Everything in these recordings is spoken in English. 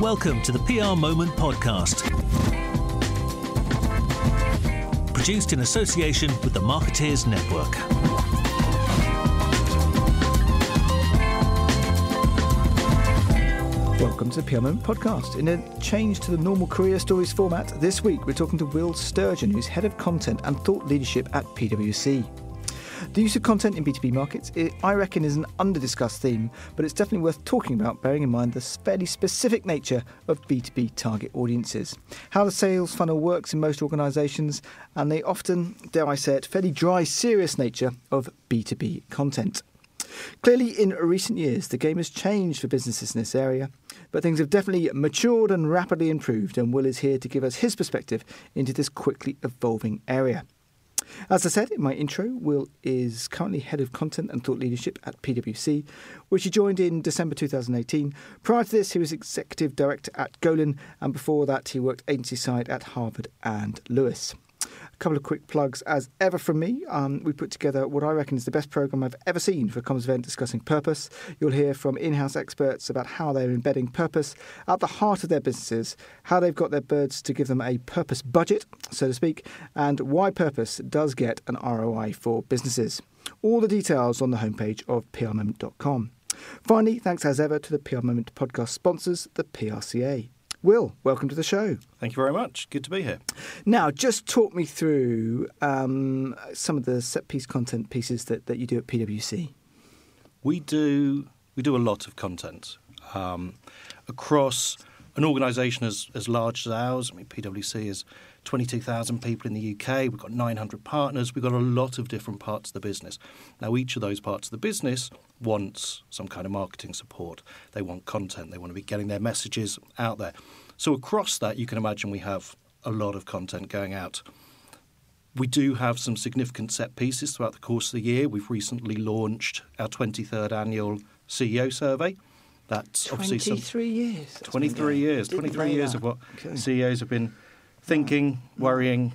Welcome to the PR Moment podcast. Produced in association with the Marketeers Network. Welcome to the PR Moment podcast. In a change to the normal career stories format, this week we're talking to Will Sturgeon, who's head of content and thought leadership at PwC. The use of content in B2B markets, it, I reckon, is an under-discussed theme, but it's definitely worth talking about, bearing in mind the fairly specific nature of B2B target audiences. How the sales funnel works in most organisations, and the often, dare I say it, fairly dry, serious nature of B2B content. Clearly, in recent years, the game has changed for businesses in this area, but things have definitely matured and rapidly improved, and Will is here to give us his perspective into this quickly evolving area. As I said in my intro, Will is currently head of content and thought leadership at PwC, which he joined in December 2018. Prior to this, he was executive director at Golin, and before that, he worked agency side at Harvard and Lewis. Couple of quick plugs as ever from me. Um, we put together what I reckon is the best program I've ever seen for a comms event discussing purpose. You'll hear from in house experts about how they're embedding purpose at the heart of their businesses, how they've got their birds to give them a purpose budget, so to speak, and why purpose does get an ROI for businesses. All the details on the homepage of prmoment.com. Finally, thanks as ever to the PR Moment podcast sponsors, the PRCA. Will, welcome to the show. Thank you very much. Good to be here. Now, just talk me through um, some of the set piece content pieces that, that you do at PwC. We do we do a lot of content um, across an organisation as, as large as ours. I mean, PwC is 22,000 people in the UK. We've got 900 partners. We've got a lot of different parts of the business. Now, each of those parts of the business wants some kind of marketing support. They want content. They want to be getting their messages out there. So, across that, you can imagine we have a lot of content going out. We do have some significant set pieces throughout the course of the year. We've recently launched our 23rd annual CEO survey. That's obviously 23 years. 23 years. 23 years that. of what okay. CEOs have been thinking, worrying,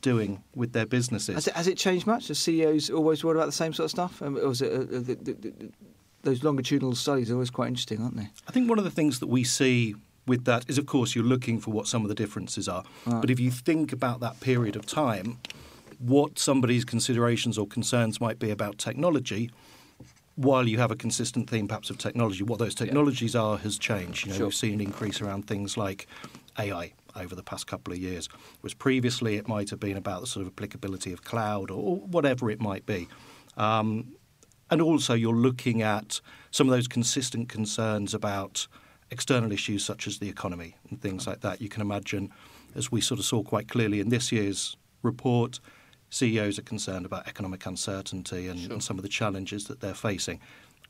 doing with their businesses. Has it, has it changed much? Have CEOs always worried about the same sort of stuff? Um, or was it, uh, uh, the, the, the, those longitudinal studies are always quite interesting, aren't they? I think one of the things that we see with that is, of course, you're looking for what some of the differences are. Right. But if you think about that period of time, what somebody's considerations or concerns might be about technology, while you have a consistent theme perhaps of technology, what those technologies yeah. are has changed. You know, sure. we've seen an increase around things like AI over the past couple of years. Whereas previously it might have been about the sort of applicability of cloud or whatever it might be. Um, and also you're looking at some of those consistent concerns about external issues such as the economy and things like that. You can imagine, as we sort of saw quite clearly in this year's report, CEOs are concerned about economic uncertainty and, sure. and some of the challenges that they're facing.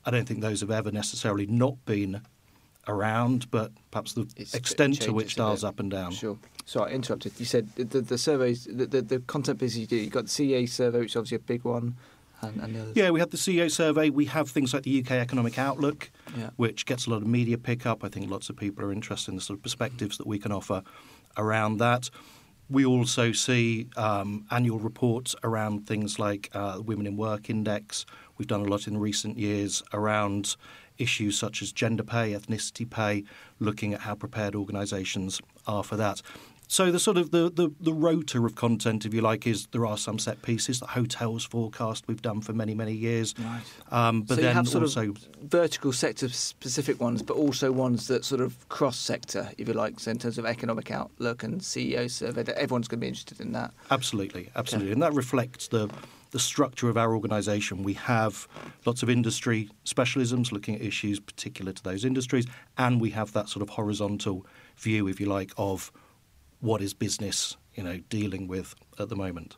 I don't think those have ever necessarily not been around, but perhaps the it's extent to which dials up and down. Sure. Sorry, I interrupted. You said the, the surveys, the, the, the content pieces you do, you've got the CEO survey, which is obviously a big one. And, and yeah, we have the CEO survey. We have things like the UK Economic Outlook, yeah. which gets a lot of media pickup. I think lots of people are interested in the sort of perspectives that we can offer around that. We also see um, annual reports around things like uh, Women in Work Index. We've done a lot in recent years around issues such as gender pay, ethnicity pay, looking at how prepared organisations are for that. So the sort of the, the, the rotor of content, if you like, is there are some set pieces. The hotels forecast we've done for many many years. Right. Um, but so then have sort also of vertical sector specific ones, but also ones that sort of cross sector, if you like, so in terms of economic outlook and CEO survey. That everyone's going to be interested in that. Absolutely, absolutely, okay. and that reflects the the structure of our organisation. We have lots of industry specialisms looking at issues particular to those industries, and we have that sort of horizontal view, if you like, of what is business, you know, dealing with at the moment.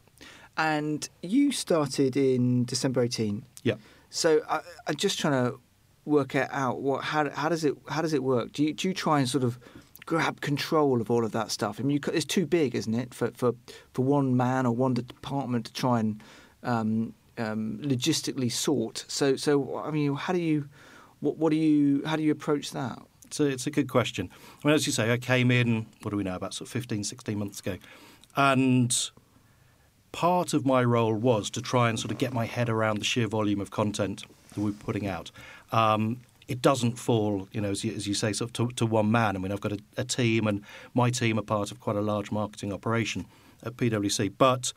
And you started in December 18. Yeah. So I, I'm just trying to work it out what how, how does it how does it work? Do you do you try and sort of grab control of all of that stuff? I mean, you, it's too big, isn't it, for, for for one man or one department to try and um, um, logistically sort. So, so I mean, how do you, what, what do you, how do you approach that? It's a, it's a good question. I mean, as you say, I came in, what do we know, about sort of 15, 16 months ago. And part of my role was to try and sort of get my head around the sheer volume of content that we're putting out. Um, it doesn't fall, you know, as you, as you say, sort of to, to, one man. I mean, I've got a, a, team, and my team are part of quite a large marketing operation at PwC. But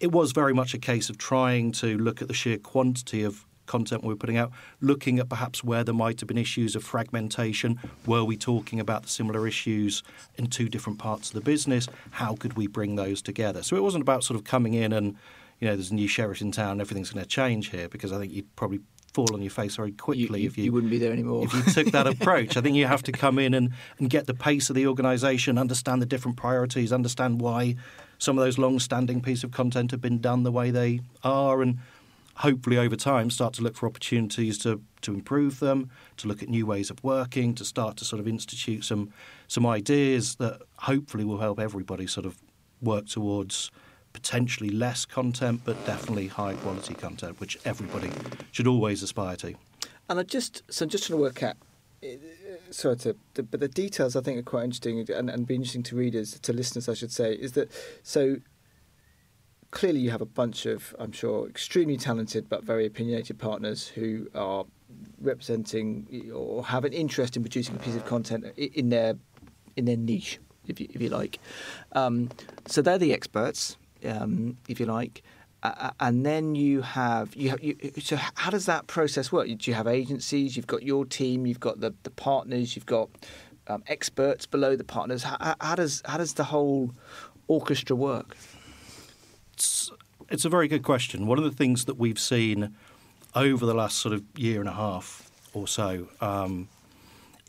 it was very much a case of trying to look at the sheer quantity of content we were putting out, looking at perhaps where there might have been issues of fragmentation. Were we talking about the similar issues in two different parts of the business? How could we bring those together? So it wasn't about sort of coming in and, you know, there's a new sheriff in town, everything's going to change here, because I think you'd probably fall on your face very quickly you, if you, you wouldn't be there anymore. if you took that approach. I think you have to come in and, and get the pace of the organisation, understand the different priorities, understand why some of those long-standing pieces of content have been done the way they are, and hopefully over time start to look for opportunities to to improve them, to look at new ways of working, to start to sort of institute some some ideas that hopefully will help everybody sort of work towards potentially less content, but definitely high quality content, which everybody should always aspire to. And I just so I'm just trying to work out. Sorry, to, but the details I think are quite interesting and, and be interesting to readers, to listeners, I should say, is that so clearly you have a bunch of, I'm sure, extremely talented but very opinionated partners who are representing or have an interest in producing a piece of content in their in their niche, if you, if you like. Um, so they're the experts um, if you like. Uh, and then you have you have you, so how does that process work? Do you have agencies? You've got your team. You've got the, the partners. You've got um, experts below the partners. How, how, does how does the whole orchestra work? It's, it's a very good question. One of the things that we've seen over the last sort of year and a half or so um,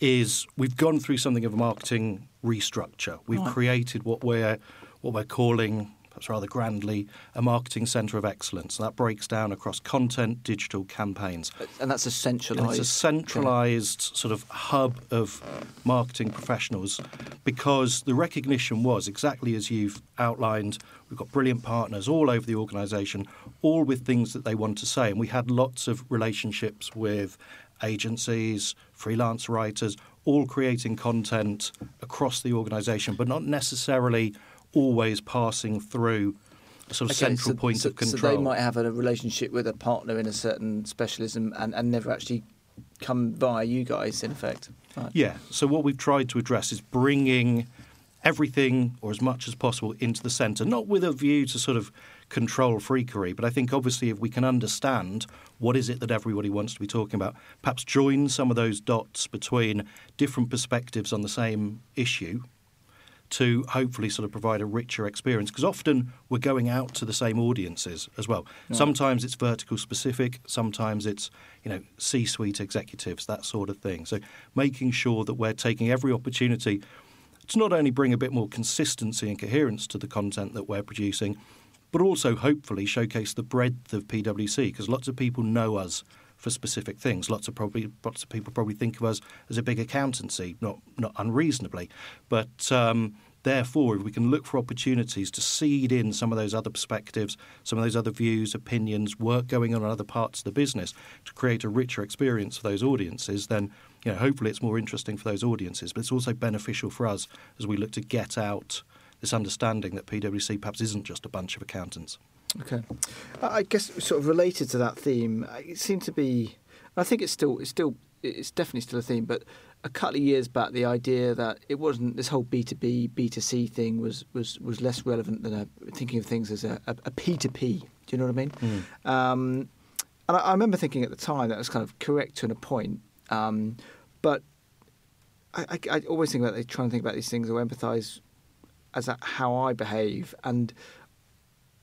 is we've gone through something of a marketing restructure. We've right. created what we're what we're calling perhaps rather grandly, a marketing centre of excellence. that breaks down across content, digital campaigns. Uh, and that's a centralised. It's a centralised sort of hub of marketing professionals because the recognition was exactly as you've outlined. We've got brilliant partners all over the organisation, all with things that they want to say. And we had lots of relationships with agencies, freelance writers, all creating content across the organisation, but not necessarily always passing through a sort of okay, central so, point so, of control. So they might have a relationship with a partner in a certain specialism and, and never actually come via you guys, in effect. Right. Yeah. So what we've tried to address is bringing everything or as much as possible into the centre, not with a view to sort of control freakery, but I think obviously if we can understand what is it that everybody wants to be talking about, perhaps join some of those dots between different perspectives on the same issue to hopefully sort of provide a richer experience because often we're going out to the same audiences as well. Sometimes it's vertical specific, sometimes it's you know C-suite executives, that sort of thing. So making sure that we're taking every opportunity to not only bring a bit more consistency and coherence to the content that we're producing, but also hopefully showcase the breadth of PwC because lots of people know us for specific things. Lots of probably lots of people probably think of us as a big accountancy, not not unreasonably, but. Um, therefore, if we can look for opportunities to seed in some of those other perspectives, some of those other views, opinions, work going on in other parts of the business to create a richer experience for those audiences, then you know, hopefully it's more interesting for those audiences. But it's also beneficial for us as we look to get out this understanding that PwC perhaps isn't just a bunch of accountants. Okay, I guess sort of related to that theme, it seemed to be. I think it's still it's still it's definitely still a theme, but a couple of years back, the idea that it wasn't this whole B two B B two C thing was was was less relevant than a, thinking of things as a P two P. Do you know what I mean? Mm. Um, and I, I, remember thinking at the time that was kind of correct to a point, um, but I, I, I, always think about they trying to think about these things or empathise as how I behave and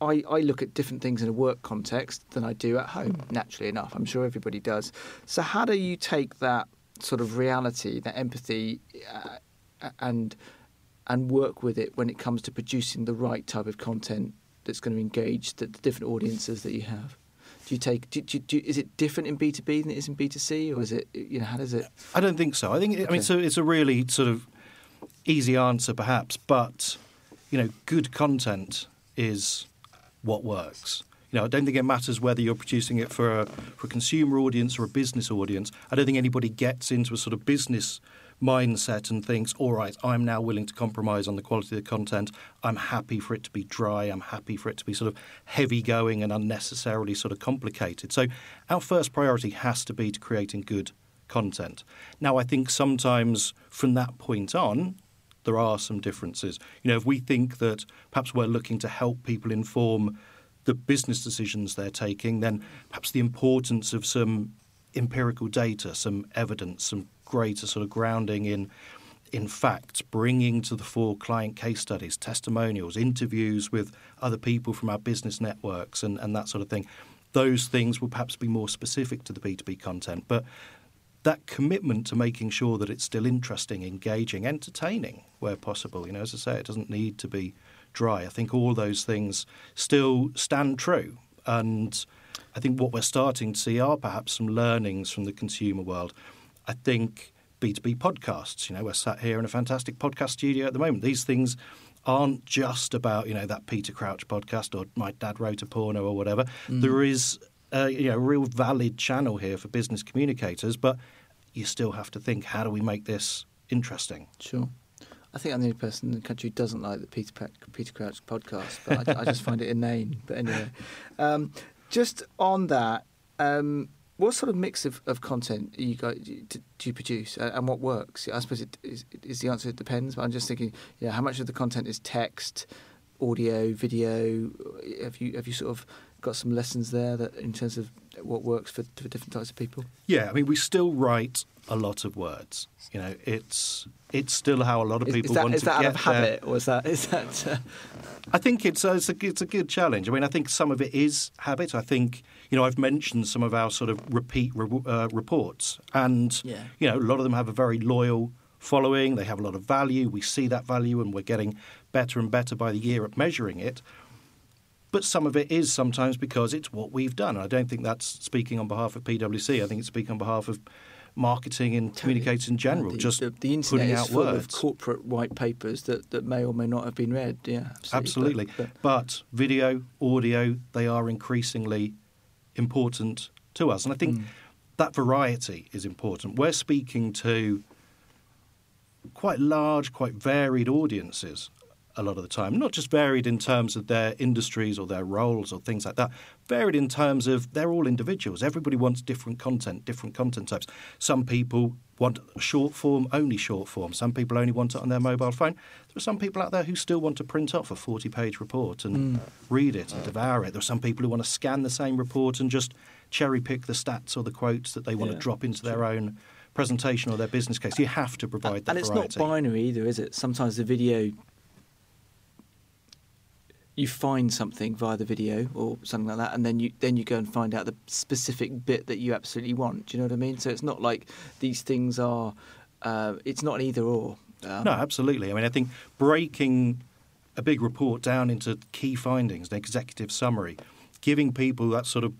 I, I look at different things in a work context than I do at home, naturally enough. I'm sure everybody does. So, how do you take that sort of reality, that empathy, uh, and and work with it when it comes to producing the right type of content that's going to engage the, the different audiences that you have? Do you take? Do, do, do, is it different in B two B than it is in B two C, or is it? You know, how does it? I don't think so. I think. Okay. I mean, so it's a really sort of easy answer, perhaps, but you know, good content is what works. You know, I don't think it matters whether you're producing it for a, for a consumer audience or a business audience. I don't think anybody gets into a sort of business mindset and thinks, all right, I'm now willing to compromise on the quality of the content. I'm happy for it to be dry. I'm happy for it to be sort of heavy going and unnecessarily sort of complicated. So our first priority has to be to creating good content. Now, I think sometimes from that point on, there are some differences. You know, if we think that perhaps we're looking to help people inform the business decisions they're taking, then perhaps the importance of some empirical data, some evidence, some greater sort of grounding in in fact, bringing to the fore client case studies, testimonials, interviews with other people from our business networks, and, and that sort of thing. Those things will perhaps be more specific to the B2B content. But that commitment to making sure that it's still interesting, engaging, entertaining where possible, you know, as I say, it doesn't need to be dry. I think all those things still stand true. And I think what we're starting to see are perhaps some learnings from the consumer world. I think B2B podcasts. You know, we're sat here in a fantastic podcast studio at the moment. These things aren't just about, you know, that Peter Crouch podcast or My Dad Wrote a Porno or whatever. Mm. There is a you know, real valid channel here for business communicators, but you still have to think, how do we make this interesting? Sure. I think I'm the only person in the country who doesn't like the Peter, Peter Crouch podcast, but I, I, just find it inane. But anyway, um, just on that, um, what sort of mix of, of content you guys do, you produce, uh, and what works? I suppose it is, is, the answer. It depends. But I'm just thinking, yeah, how much of the content is text, audio, video? Have you have you sort of got some lessons there that in terms of what works for, for different types of people? Yeah, I mean, we still write a lot of words. You know, it's it's still how a lot of people is, is that, want is to that get out of habit, or is that is that? Uh... I think it's a, it's a it's a good challenge. I mean, I think some of it is habit. I think you know I've mentioned some of our sort of repeat re- uh, reports, and yeah. you know a lot of them have a very loyal following. They have a lot of value. We see that value, and we're getting better and better by the year at measuring it. But some of it is sometimes because it's what we've done. I don't think that's speaking on behalf of PwC. I think it's speaking on behalf of marketing and totally. communicators in general. the, just the, the internet is full words. of corporate white papers that, that may or may not have been read. Yeah, absolutely. absolutely. But, but, but, video, audio, they are increasingly important to us, and I think mm. that variety is important. We're speaking to quite large, quite varied audiences a lot of the time. Not just varied in terms of their industries or their roles or things like that, varied in terms of they're all individuals. Everybody wants different content, different content types. Some people want short form, only short form. Some people only want it on their mobile phone. There are some people out there who still want to print off a 40 page report and mm. read it and devour it. There are some people who want to scan the same report and just cherry pick the stats or the quotes that they want yeah. to drop into their own presentation or their business case. You have to provide that And it's variety. not binary either, is it? Sometimes the video you find something via the video or something like that, and then you then you go and find out the specific bit that you absolutely want. Do you know what I mean? So it's not like these things are. Uh, it's not either or. Um, no, absolutely. I mean, I think breaking a big report down into key findings, an executive summary, giving people that sort of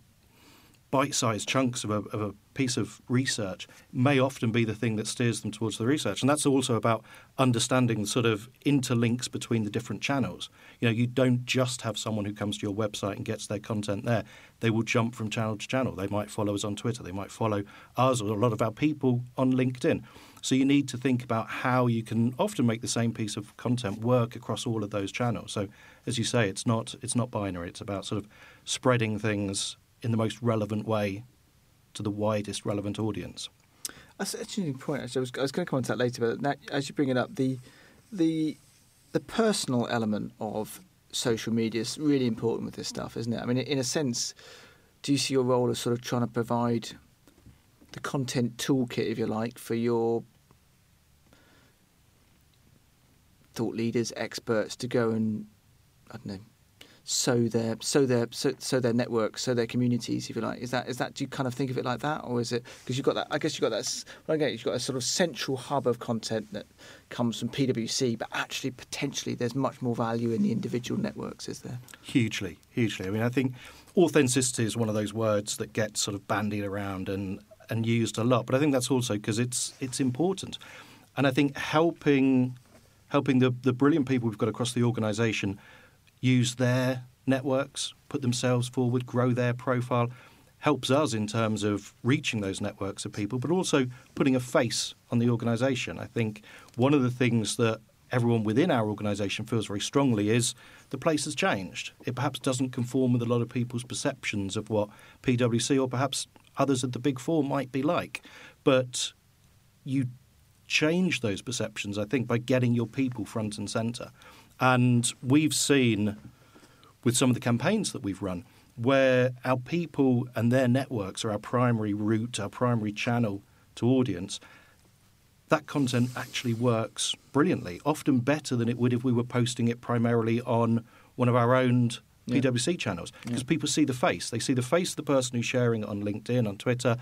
bite-sized chunks of a, of a, piece of research may often be the thing that steers them towards the research, and that's also about understanding the sort of interlinks between the different channels. You know, you don't just have someone who comes to your website and gets their content there. They will jump from channel to channel. They might follow us on Twitter. They might follow us or a lot of our people on LinkedIn. So you need to think about how you can often make the same piece of content work across all of those channels. So, as you say, it's not it's not binary. It's about sort of spreading things in the most relevant way to the widest relevant audience. That's an interesting point. Actually, I was, I was going to come on to that later, but now, as you bring it up, the the the personal element of social media is really important with this stuff, isn't it? I mean, in a sense, do you see your role as sort of trying to provide the content toolkit, if you like, for your thought leaders, experts to go and I don't know sow their sow their sow, sow their networks, so their communities, if you like. Is that is that do you kind of think of it like that, or is it because you've got that? I guess you've got that. Well, again, you've got a sort of central hub of content that comes from PwC, but actually potentially there's much more value in the individual networks, is there? Hugely, hugely. I mean, I think authenticity is one of those words that gets sort of bandied around and and used a lot, but I think that's also because it's it's important, and I think helping helping the the brilliant people we've got across the organisation use their networks, put themselves forward, grow their profile, helps us in terms of reaching those networks of people, but also putting a face on the organisation. I think one of the things that everyone within our organisation feels very strongly is the place has changed. It perhaps doesn't conform with a lot of people's perceptions of what PwC or perhaps others at the Big Four might be like. But you change those perceptions, I think, by getting your people front and centre. And we've seen with some of the campaigns that we've run where our people and their networks are our primary route, our primary channel to audience, that content actually works brilliantly, often better than it would if we were posting it primarily on one of our own Yeah. PwC channels. Because Yeah. people see the face. They see the face of the person who's sharing it on LinkedIn, on Twitter,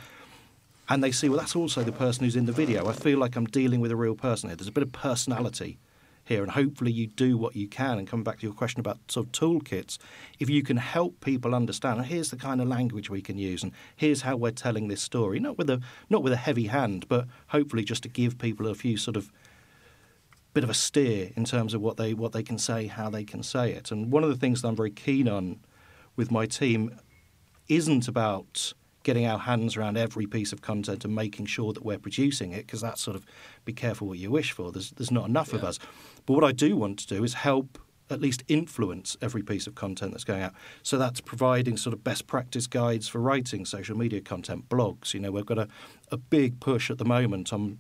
and they see, well, that's also the person who's in the video. I feel like I'm dealing with a real person here. There's a bit of personality here, and hopefully you do what you can. And coming back to your question about sort of toolkits, if you can help people understand, "Oh, here's the kind of language we can use, and here's how we're telling this story, not with a not with a heavy hand, but hopefully just to give people a few sort of bit of a steer in terms of what they what they can say, how they can say it. And one of the things that I'm very keen on with my team isn't about getting our hands around every piece of content and making sure that we're producing it because that's sort of be careful what you wish for. There's there's not enough of us. But what I do want to do is help at least influence every piece of content that's going out. So that's providing sort of best practice guides for writing social media content, blogs. You know, we've got a, a big push at the moment on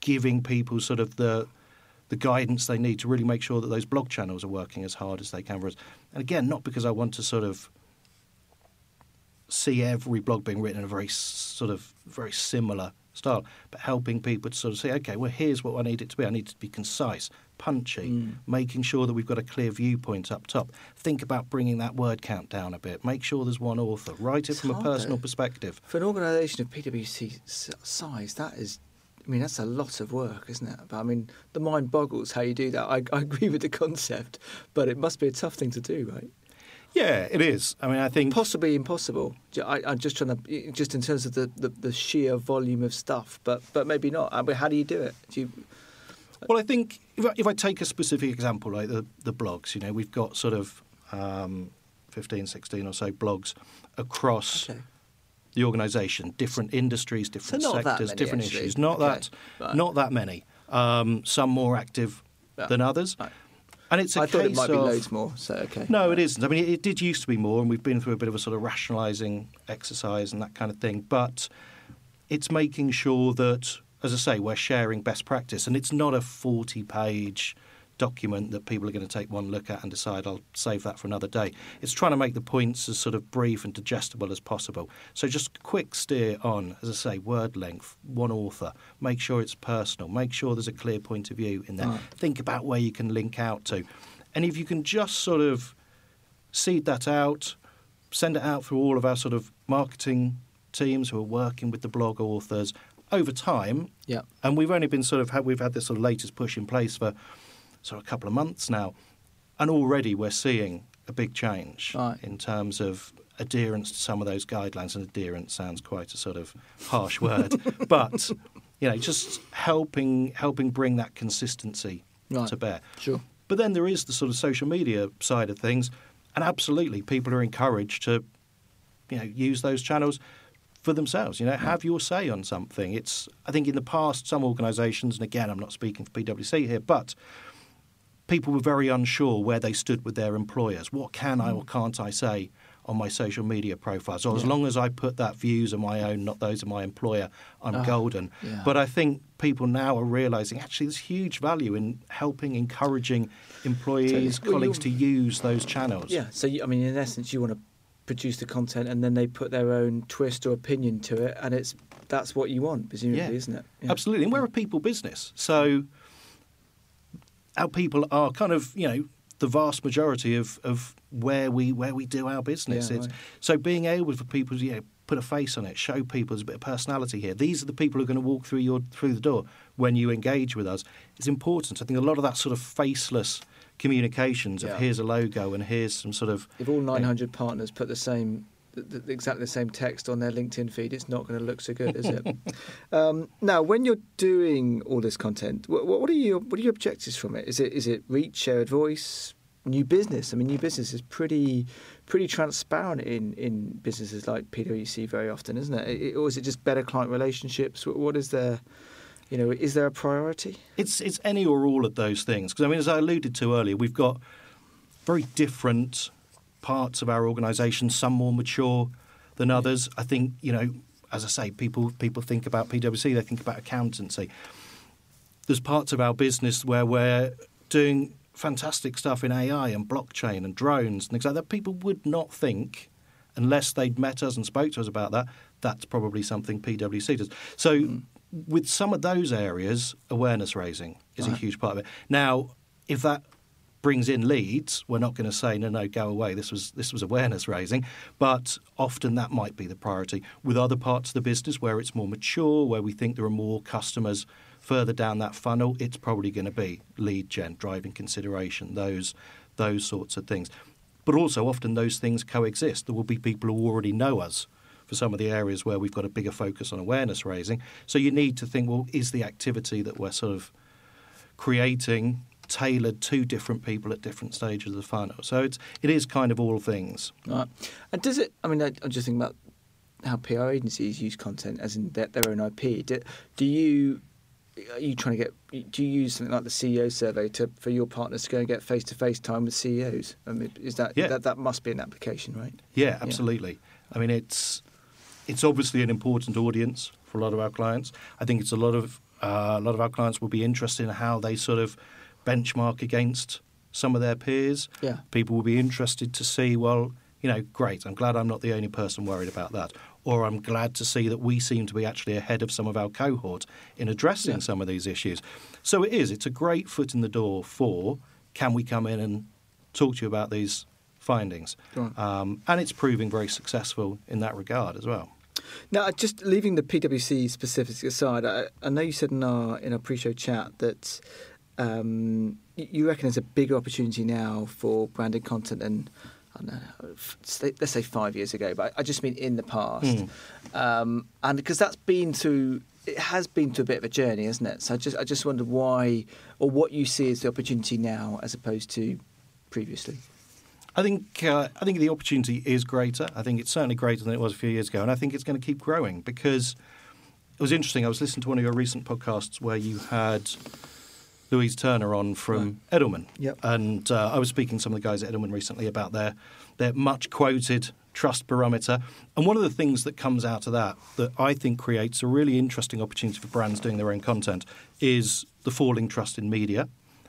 giving people sort of the the guidance they need to really make sure that those blog channels are working as hard as they can for us. And again, not because I want to sort of see every blog being written in a very sort of very similar style, but helping people to sort of say, okay, well, here's what I need it to be. I need it to be concise, punchy, Mm. making sure that we've got a clear viewpoint up top. Think about bringing that word count down a bit. Make sure there's one author. Write it It's from a personal perspective. For an organisation of PwC size, that is, I mean, that's a lot of work, isn't it? But I mean, the mind boggles how you do that. I, I agree with the concept, but it must be a tough thing to do, right? Yeah, it is. I mean, I think Possibly impossible. I, I'm just trying to, just in terms of the, the, the sheer volume of stuff, but but maybe not. I mean, how do you do it? Do you, Well, I think if I, if I take a specific example, like the, the blogs, you know, we've got sort of um, 15, 16 or so blogs across okay. the organisation, different industries, different that sectors, many, different actually. issues. Not Okay. that, Right. not that many. Um, some more active Yeah. than others, Right. And it's a I thought it might be of- loads more. So okay. no, it isn't. I mean, it, it did used to be more, and we've been through a bit of a sort of rationalising exercise and that kind of thing. But it's making sure that, as I say, we're sharing best practice, and it's not a forty-page document that people are going to take one look at and decide I'll save that for another day. It's trying to make the points as sort of brief and digestible as possible. So just quick steer on, as I say, word length, one author. Make sure it's personal. Make sure there's a clear point of view in there. Right. Think about where you can link out to. And if you can just sort of seed that out, send it out through all of our sort of marketing teams who are working with the blog authors over time. Yeah. And we've only been sort of had, we've had this sort of latest push in place for of a couple of months now, and already we're seeing a big change Right. in terms of adherence to some of those guidelines. And adherence sounds quite a sort of harsh word, but you know, just helping helping bring that consistency Right. to bear. Sure. But then there is the sort of social media side of things, and absolutely, people are encouraged to, you know, use those channels for themselves. You know, have your say on something. It's I think in the past some organisations, and again, I'm not speaking for PwC here, but people were very unsure where they stood with their employers. What can I or can't I say on my social media profile? So as Yeah. long as I put that views are my own, not those of my employer, I'm Ah, golden. yeah. But I think people now are realising actually there's huge value in helping, encouraging employees, Well, colleagues to use those channels. Yeah. So you, I mean, in essence, you want to produce the content, and then they put their own twist or opinion to it, and it's that's what you want, presumably, Yeah. isn't it? Absolutely. And we're a people business. So our people are kind of, you know, the vast majority of, of where we where we do our business. Yeah, it's, right. So being able for people to you know, put a face on it, show people there's a bit of personality here. These are the people who are going to walk through your through the door when you engage with us. It's important. I think a lot of that sort of faceless communications Yeah. of here's a logo and here's some sort of If all 900 partners put the same, th- th- exactly the same text on their LinkedIn feed, it's not going to look so good, is it? um, now, when you're doing all this content, what, what are your what are your objectives from it? Is it is it reach, shared voice, new business? I mean, new business is pretty pretty transparent in in businesses like PwC very often, isn't it? It- Or is it just better client relationships? What, what is there? You know, is there a priority? It's it's any or all of those things. Because I mean, as I alluded to earlier, we've got very different parts of our organisation. Some more mature than others. I think you know as I say, people people think about PwC, they think about accountancy. There's parts of our business where we're doing fantastic stuff in AI and blockchain and drones and things like that. People would not think, unless they'd met us and spoke to us about that, that's probably something PwC does. So, mm. with some of those areas, awareness raising is right. a huge part of it. Now, if that brings in leads, we're not going to say no, no, go away. This was this was awareness raising, but often that might be the priority. With other parts of the business where it's more mature, where we think there are more customers further down that funnel, it's probably going to be lead gen, driving consideration, those those sorts of things. But also often those things coexist. There will be people who already know us for some of the areas where we've got a bigger focus on awareness raising. So you need to think, well, is the activity that we're sort of creating tailored to different people at different stages of the funnel. So it's it is kind of all things. Right. And does it? I mean, I, am just thinking about how PR agencies use content as in their, their own IP. Do, do you are you trying to get? Do you use something like the CEO survey to for your partners to go and get face to face time with CEOs? I mean, is that, yeah. that that must be an application, right? Yeah, absolutely. Yeah. I mean, it's it's obviously an important audience for a lot of our clients. I think it's a lot of uh, a lot of our clients will be interested in how they sort of benchmark against some of their peers. Yeah. People will be interested to see, well, you know, great, I'm glad I'm not the only person worried about that. Or I'm glad to see that we seem to be actually ahead of some of our cohort in addressing yeah. some of these issues. So it is, it's a great foot in the door for can we come in and talk to you about these findings? Um, and it's proving very successful in that regard as well. Now, just leaving the PwC specifics aside, I, I know you said in our in our pre-show chat that um, you reckon there's a bigger opportunity now for branded content than I don't know, let's say five years ago, but I just mean in the past, mm. um, and because that's been through, it has been through a bit of a journey, hasn't it? So I just I just wonder why or what you see as the opportunity now as opposed to previously. I think uh, I think the opportunity is greater. I think it's certainly greater than it was a few years ago, and I think it's going to keep growing because it was interesting. I was listening to one of your recent podcasts where you had Louise Turner on from right. Edelman. Yep. And uh, I was speaking to some of the guys at Edelman recently about their, their much quoted trust barometer. And one of the things that comes out of that that I think creates a really interesting opportunity for brands doing their own content is the falling trust in media.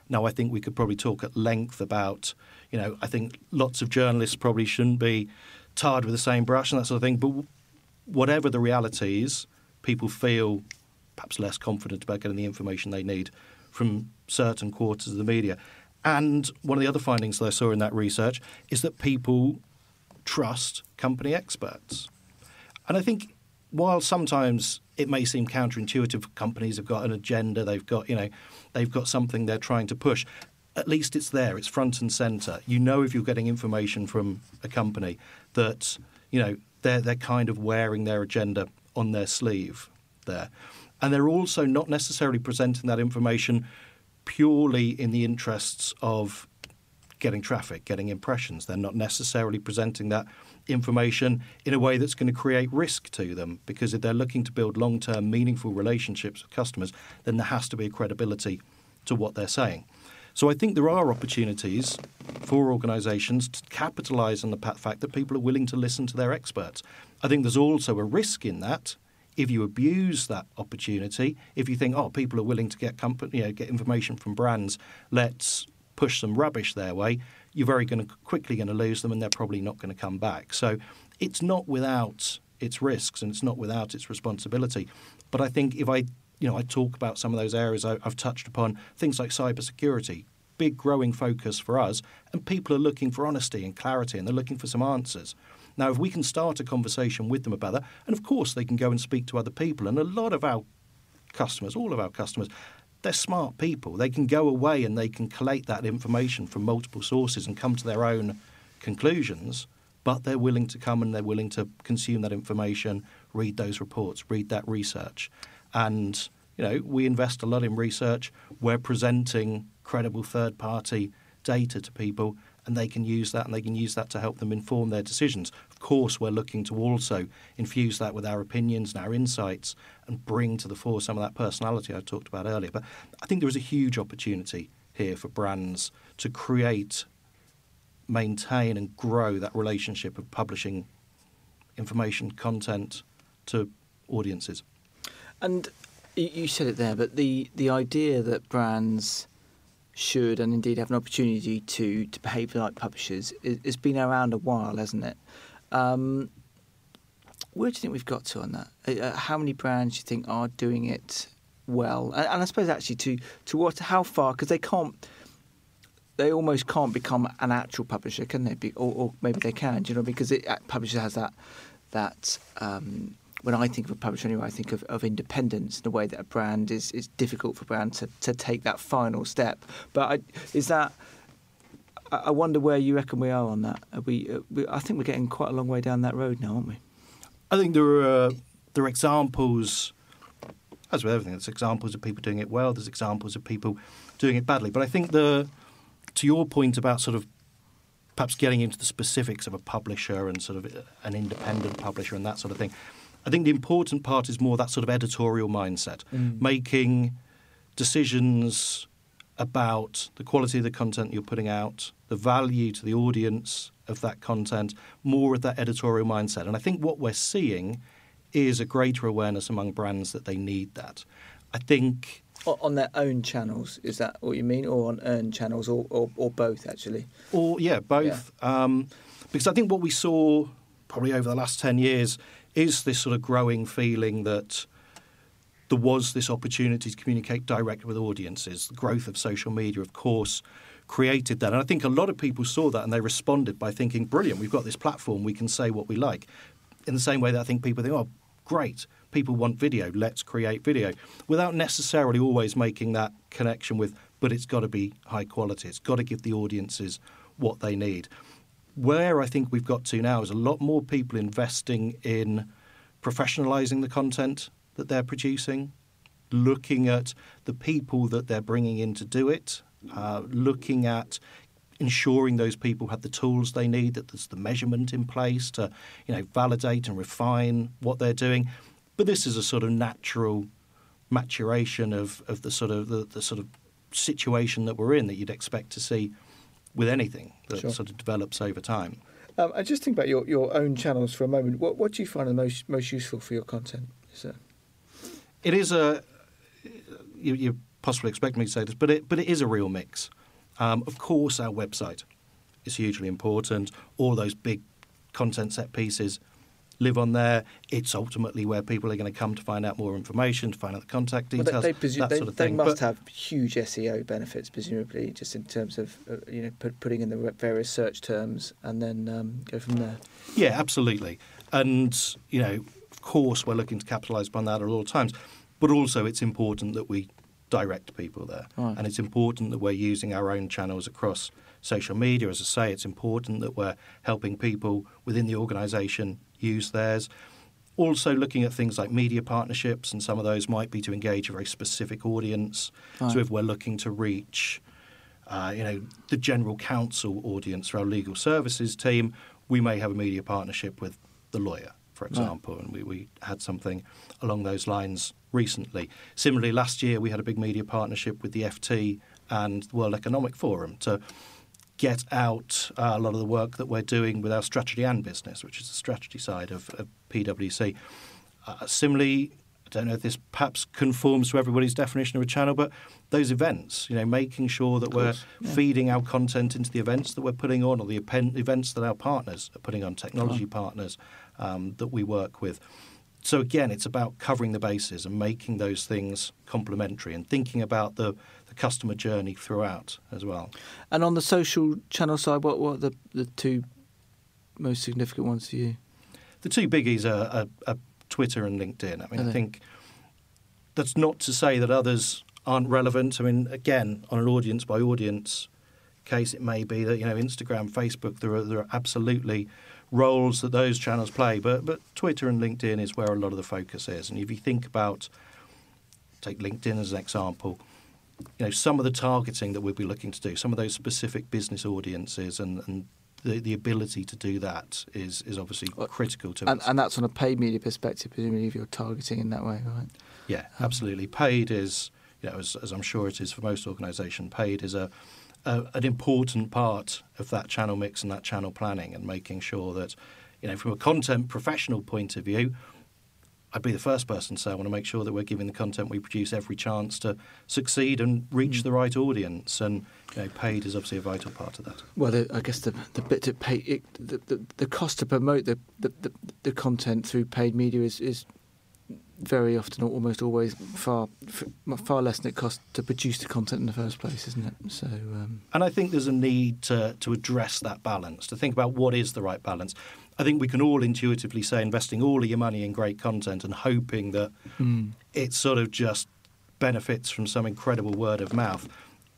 Now, I think we could probably talk at length about, you know, I think lots of journalists probably shouldn't be tarred with the same brush and that sort of thing. But whatever the realities, people feel perhaps less confident about getting the information they need from certain quarters of the media. And one of the other findings that I saw in that research is that people trust company experts. And I think while sometimes it may seem counterintuitive, companies have got an agenda, they've got, you know, they've got something they're trying to push. At least it's there, it's front and center. You know if you're getting information from a company that, you know, they're they're kind of wearing their agenda on their sleeve there. And they're also not necessarily presenting that information purely in the interests of getting traffic, getting impressions. They're not necessarily presenting that information in a way that's going to create risk to them because if they're looking to build long term, meaningful relationships with customers, then there has to be a credibility to what they're saying. So I think there are opportunities for organisations to capitalise on the fact that people are willing to listen to their experts. I think there's also a risk in that if you abuse that opportunity, if you think, oh, people are willing to get company, you know, get information from brands, let's push some rubbish their way, you're very going to quickly going to lose them, and they're probably not going to come back. So it's not without its risks, and it's not without its responsibility. But I think if I, you know, I talk about some of those areas I, I've touched upon, things like cybersecurity, big growing focus for us, and people are looking for honesty and clarity, and they're looking for some answers. Now, if we can start a conversation with them about that, and of course they can go and speak to other people, and a lot of our customers, all of our customers, they're smart people. They can go away and they can collate that information from multiple sources and come to their own conclusions, but they're willing to come and they're willing to consume that information, read those reports, read that research. And, you know, we invest a lot in research. We're presenting credible third party data to people and they can use that and they can use that to help them inform their decisions. Of course, we're looking to also infuse that with our opinions and our insights and bring to the fore some of that personality I talked about earlier. But I think there is a huge opportunity here for brands to create, maintain, and grow that relationship of publishing information, content to audiences. And you, said it there, but the the idea that brands should and indeed have an opportunity to to behave like publishers it, has been around a while, hasn't it? Um, where do you think we've got to on that? Uh, uh how many brands do you think are doing it well? And, and I suppose actually to to what how far because they can't they almost can't become an actual publisher, can they? Be, or, or maybe they can, you know, because it, publisher has that that um, when I think of a publisher anyway, I think of, of independence in a way that a brand is it's difficult for a brand to, to take that final step. But I, is that I wonder where you reckon we are on that. Are we, uh, we, I think we're getting quite a long way down that road now, aren't we? I think there are uh, there are examples, as with everything. There's examples of people doing it well. There's examples of people doing it badly. But I think the to your point about sort of perhaps getting into the specifics of a publisher and sort of an independent publisher and that sort of thing. I think the important part is more that sort of editorial mindset, mm. making decisions about the quality of the content you're putting out, the value to the audience of that content, more of that editorial mindset. And I think what we're seeing is a greater awareness among brands that they need that. I think on their own channels is that what you mean, or on earned channels, or or, or both actually? Or yeah, both. Yeah. Um, because I think what we saw probably over the last ten years is this sort of growing feeling that there was this opportunity to communicate directly with audiences. The growth of social media, of course, created that. And I think a lot of people saw that and they responded by thinking, brilliant, we've got this platform, we can say what we like. In the same way that I think people think, oh, great, people want video, let's create video, without necessarily always making that connection with, but it's got to be high quality, it's got to give the audiences what they need. Where I think we've got to now is a lot more people investing in professionalizing the content that they're producing, looking at the people that they're bringing in to do it, uh, looking at ensuring those people have the tools they need, that there's the measurement in place to, you know, validate and refine what they're doing. But this is a sort of natural maturation of, of the sort of the, the sort of situation that we're in that you'd expect to see with anything that sure. sort of develops over time. Um, and just think about your, your own channels for a moment. What what do you find the most most useful for your content? Is it? It is a. You, you possibly expect me to say this, but it but it is a real mix. Um, of course, our website is hugely important. All those big content set pieces live on there. It's ultimately where people are going to come to find out more information, to find out the contact details, well, they, they, that sort of they, thing. They must but, have huge SEO benefits, presumably, just in terms of uh, you know put, putting in the various search terms and then um, go from there. Yeah, absolutely. And you know, of course, we're looking to capitalise upon that at all times. But also, it's important that we direct people there, right. and it's important that we're using our own channels across social media. As I say, it's important that we're helping people within the organisation use theirs. Also, looking at things like media partnerships, and some of those might be to engage a very specific audience. Right. So, if we're looking to reach, uh, you know, the general counsel audience for our legal services team, we may have a media partnership with the lawyer, for example, right. and we, we had something along those lines recently. Similarly, last year we had a big media partnership with the FT and the World Economic Forum to get out uh, a lot of the work that we're doing with our strategy and business, which is the strategy side of, of PwC. Uh, similarly, I don't know if this perhaps conforms to everybody's definition of a channel, but those events, you know, making sure that we're yeah. feeding our content into the events that we're putting on or the events that our partners are putting on, technology partners um, that we work with. So again, it's about covering the bases and making those things complementary and thinking about the, the customer journey throughout as well. And on the social channel side, what, what are the, the two most significant ones for you? The two biggies are, are, are Twitter and LinkedIn. I mean, I think that's not to say that others aren't relevant. I mean, again, on an audience by audience case, it may be that you know Instagram, Facebook, there are, there are absolutely roles that those channels play. But but Twitter and LinkedIn is where a lot of the focus is. And if you think about take LinkedIn as an example, you know some of the targeting that we'll be looking to do, some of those specific business audiences, and, and the, the ability to do that is is obviously critical to and, us. And that's on a paid media perspective, presumably, if you're targeting in that way, right? Yeah, um, absolutely. Paid is, you know, as, as I'm sure it is for most organisations, paid is a a, an important part of that channel mix and that channel planning and making sure that, you know, from a content professional point of view, I'd be the first person to say I want to make sure that we're giving the content we produce every chance to succeed and reach mm. the right audience. And you know, paid is obviously a vital part of that. Well, the, I guess the the bit to pay it, the, the the cost to promote the, the, the, the content through paid media is, is very often, or almost always, far far less than it costs to produce the content in the first place, isn't it? So, um... and I think there's a need to to address that balance, to think about what is the right balance. I think we can all intuitively say investing all of your money in great content and hoping that mm. it sort of just benefits from some incredible word of mouth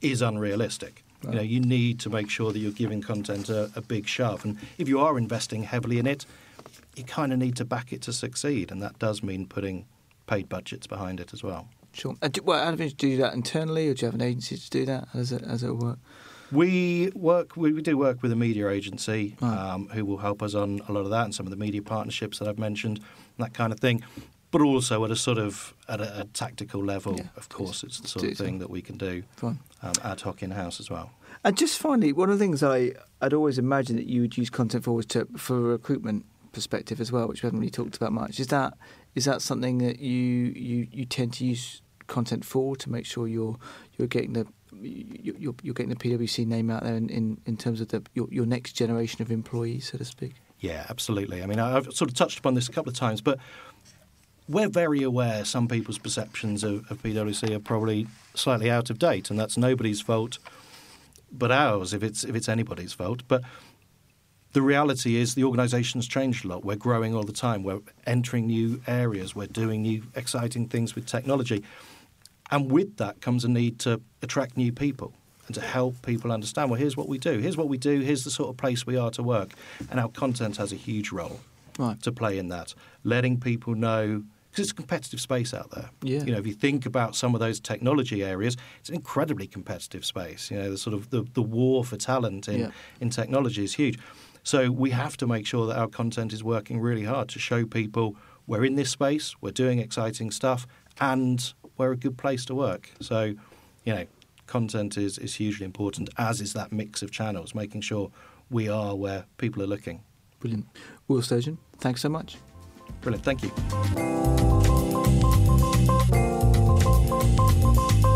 is unrealistic. Right. You know, you need to make sure that you're giving content a, a big shove, and if you are investing heavily in it, you kind of need to back it to succeed, and that does mean putting paid budgets behind it as well. Sure. Uh, do, well, do you do that internally, or do you have an agency to do that? How does it, how does it work? We work. We, we do work with a media agency right. um, who will help us on a lot of that and some of the media partnerships that I've mentioned, that kind of thing. But also at a sort of at a, a tactical level, yeah, of course, it's the sort of thing that we can do um, ad hoc in house as well. And just finally, one of the things I I'd always imagined that you would use content for was to for recruitment perspective as well, which we haven't really talked about much. Is that is that something that you you, you tend to use content for to make sure you're you're getting the you're, you're getting the PwC name out there in, in, in terms of the your, your next generation of employees, so to speak? Yeah, absolutely. I mean, I've sort of touched upon this a couple of times, but we're very aware some people's perceptions of, of PwC are probably slightly out of date, and that's nobody's fault but ours if it's if it's anybody's fault. But the reality is the organisation's changed a lot. We're growing all the time. We're entering new areas. We're doing new exciting things with technology. And with that comes a need to attract new people and to help people understand well, here's what we do. Here's what we do. Here's the sort of place we are to work. And our content has a huge role right. to play in that. Letting people know because it's a competitive space out there. Yeah. You know, if you think about some of those technology areas, it's an incredibly competitive space. You know, the sort of the, the war for talent in, yeah. in technology is huge. So we have to make sure that our content is working really hard to show people we're in this space, we're doing exciting stuff, and we're a good place to work. So, you know, content is, is hugely important, as is that mix of channels, making sure we are where people are looking. Brilliant. Will Sturgeon, thanks so much. Brilliant. Thank you.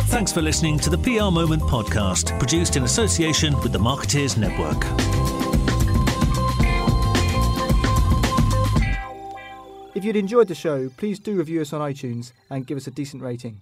Thanks for listening to the PR Moment podcast, produced in association with the Marketeers Network. If you'd enjoyed the show, please do review us on iTunes and give us a decent rating.